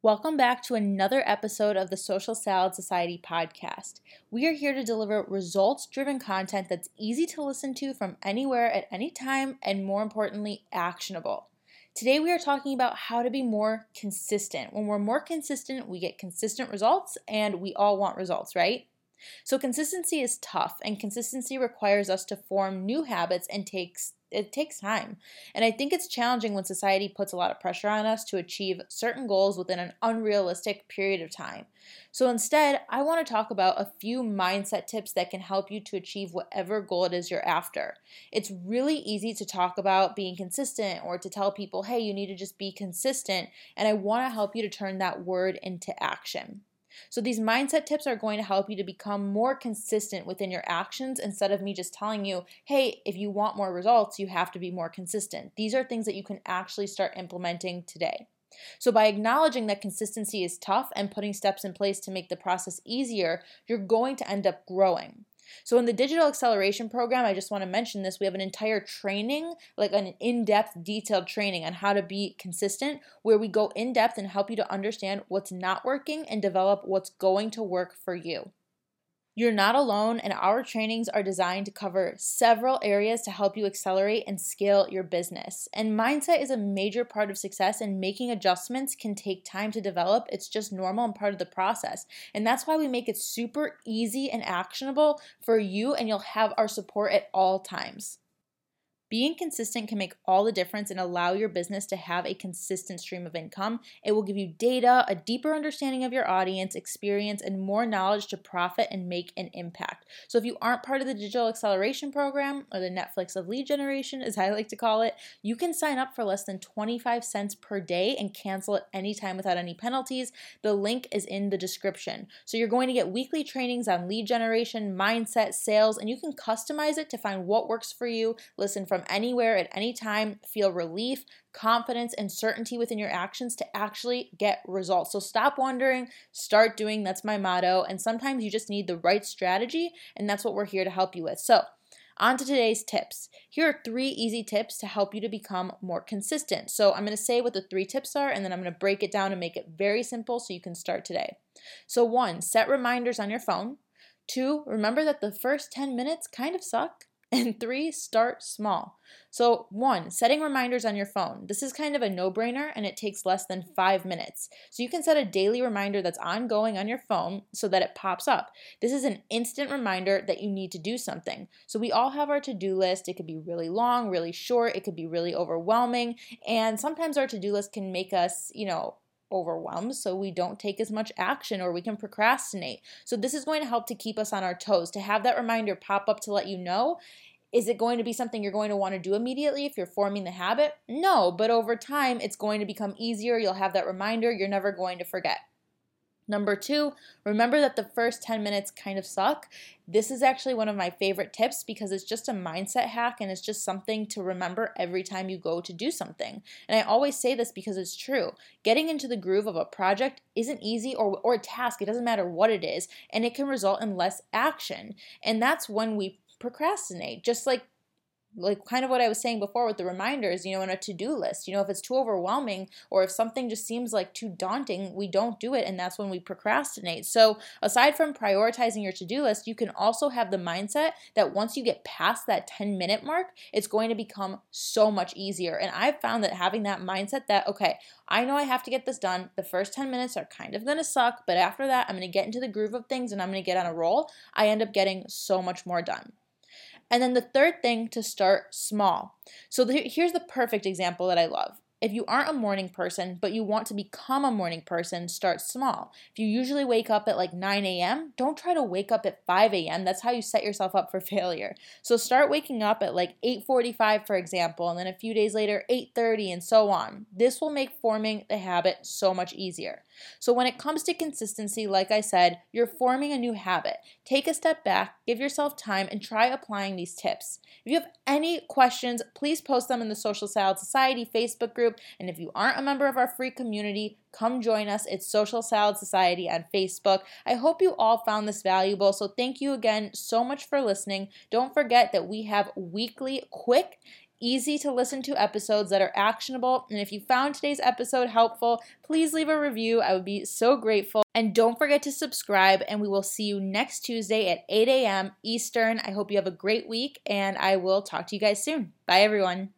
Welcome back to another episode of the Social Salad Society podcast. We are here to deliver results driven content that's easy to listen to from anywhere at any time and, more importantly, actionable. Today, we are talking about how to be more consistent. When we're more consistent, we get consistent results, and we all want results, right? So, consistency is tough, and consistency requires us to form new habits and takes it takes time. And I think it's challenging when society puts a lot of pressure on us to achieve certain goals within an unrealistic period of time. So instead, I want to talk about a few mindset tips that can help you to achieve whatever goal it is you're after. It's really easy to talk about being consistent or to tell people, hey, you need to just be consistent. And I want to help you to turn that word into action. So, these mindset tips are going to help you to become more consistent within your actions instead of me just telling you, hey, if you want more results, you have to be more consistent. These are things that you can actually start implementing today. So, by acknowledging that consistency is tough and putting steps in place to make the process easier, you're going to end up growing. So in the digital acceleration program, I just want to mention this. We have an entire training, like an in-depth detailed training on how to be consistent where we go in depth and help you to understand what's not working and develop what's going to work for you. You're not alone, and our trainings are designed to cover several areas to help you accelerate and scale your business. And mindset is a major part of success, and making adjustments can take time to develop. It's just normal and part of the process. And that's why we make it super easy and actionable for you, and you'll have our support at all times. Being consistent can make all the difference and allow your business to have a consistent stream of income. It will give you data, a deeper understanding of your audience, experience, and more knowledge to profit and make an impact. So, if you aren't part of the Digital Acceleration Program or the Netflix of lead generation, as I like to call it, you can sign up for less than 25 cents per day and cancel at any time without any penalties. The link is in the description. So, you're going to get weekly trainings on lead generation, mindset, sales, and you can customize it to find what works for you. Listen from from anywhere at any time, feel relief, confidence, and certainty within your actions to actually get results. So stop wondering, start doing. That's my motto. And sometimes you just need the right strategy, and that's what we're here to help you with. So, on to today's tips. Here are three easy tips to help you to become more consistent. So, I'm going to say what the three tips are, and then I'm going to break it down and make it very simple so you can start today. So, one, set reminders on your phone. Two, remember that the first 10 minutes kind of suck. And three, start small. So, one, setting reminders on your phone. This is kind of a no brainer and it takes less than five minutes. So, you can set a daily reminder that's ongoing on your phone so that it pops up. This is an instant reminder that you need to do something. So, we all have our to do list. It could be really long, really short, it could be really overwhelming. And sometimes our to do list can make us, you know, overwhelmed so we don't take as much action or we can procrastinate. So this is going to help to keep us on our toes to have that reminder pop up to let you know is it going to be something you're going to want to do immediately if you're forming the habit? No, but over time it's going to become easier. You'll have that reminder. You're never going to forget. Number two, remember that the first 10 minutes kind of suck. This is actually one of my favorite tips because it's just a mindset hack and it's just something to remember every time you go to do something. And I always say this because it's true. Getting into the groove of a project isn't easy or, or a task, it doesn't matter what it is, and it can result in less action. And that's when we procrastinate. Just like like kind of what I was saying before with the reminders, you know, in a to do list. You know, if it's too overwhelming or if something just seems like too daunting, we don't do it, and that's when we procrastinate. So, aside from prioritizing your to do list, you can also have the mindset that once you get past that 10 minute mark, it's going to become so much easier. And I've found that having that mindset that, okay, I know I have to get this done. The first 10 minutes are kind of going to suck, but after that, I'm going to get into the groove of things and I'm going to get on a roll. I end up getting so much more done. And then the third thing to start small. So the, here's the perfect example that I love. If you aren't a morning person, but you want to become a morning person, start small. If you usually wake up at like 9 a.m., don't try to wake up at 5 a.m. That's how you set yourself up for failure. So start waking up at like 8:45, for example, and then a few days later 8:30, and so on. This will make forming the habit so much easier. So, when it comes to consistency, like I said, you're forming a new habit. Take a step back, give yourself time, and try applying these tips. If you have any questions, please post them in the Social Salad Society Facebook group. And if you aren't a member of our free community, come join us. It's Social Salad Society on Facebook. I hope you all found this valuable. So, thank you again so much for listening. Don't forget that we have weekly, quick, easy to listen to episodes that are actionable. And if you found today's episode helpful, please leave a review. I would be so grateful. And don't forget to subscribe, and we will see you next Tuesday at 8 a.m. Eastern. I hope you have a great week, and I will talk to you guys soon. Bye, everyone.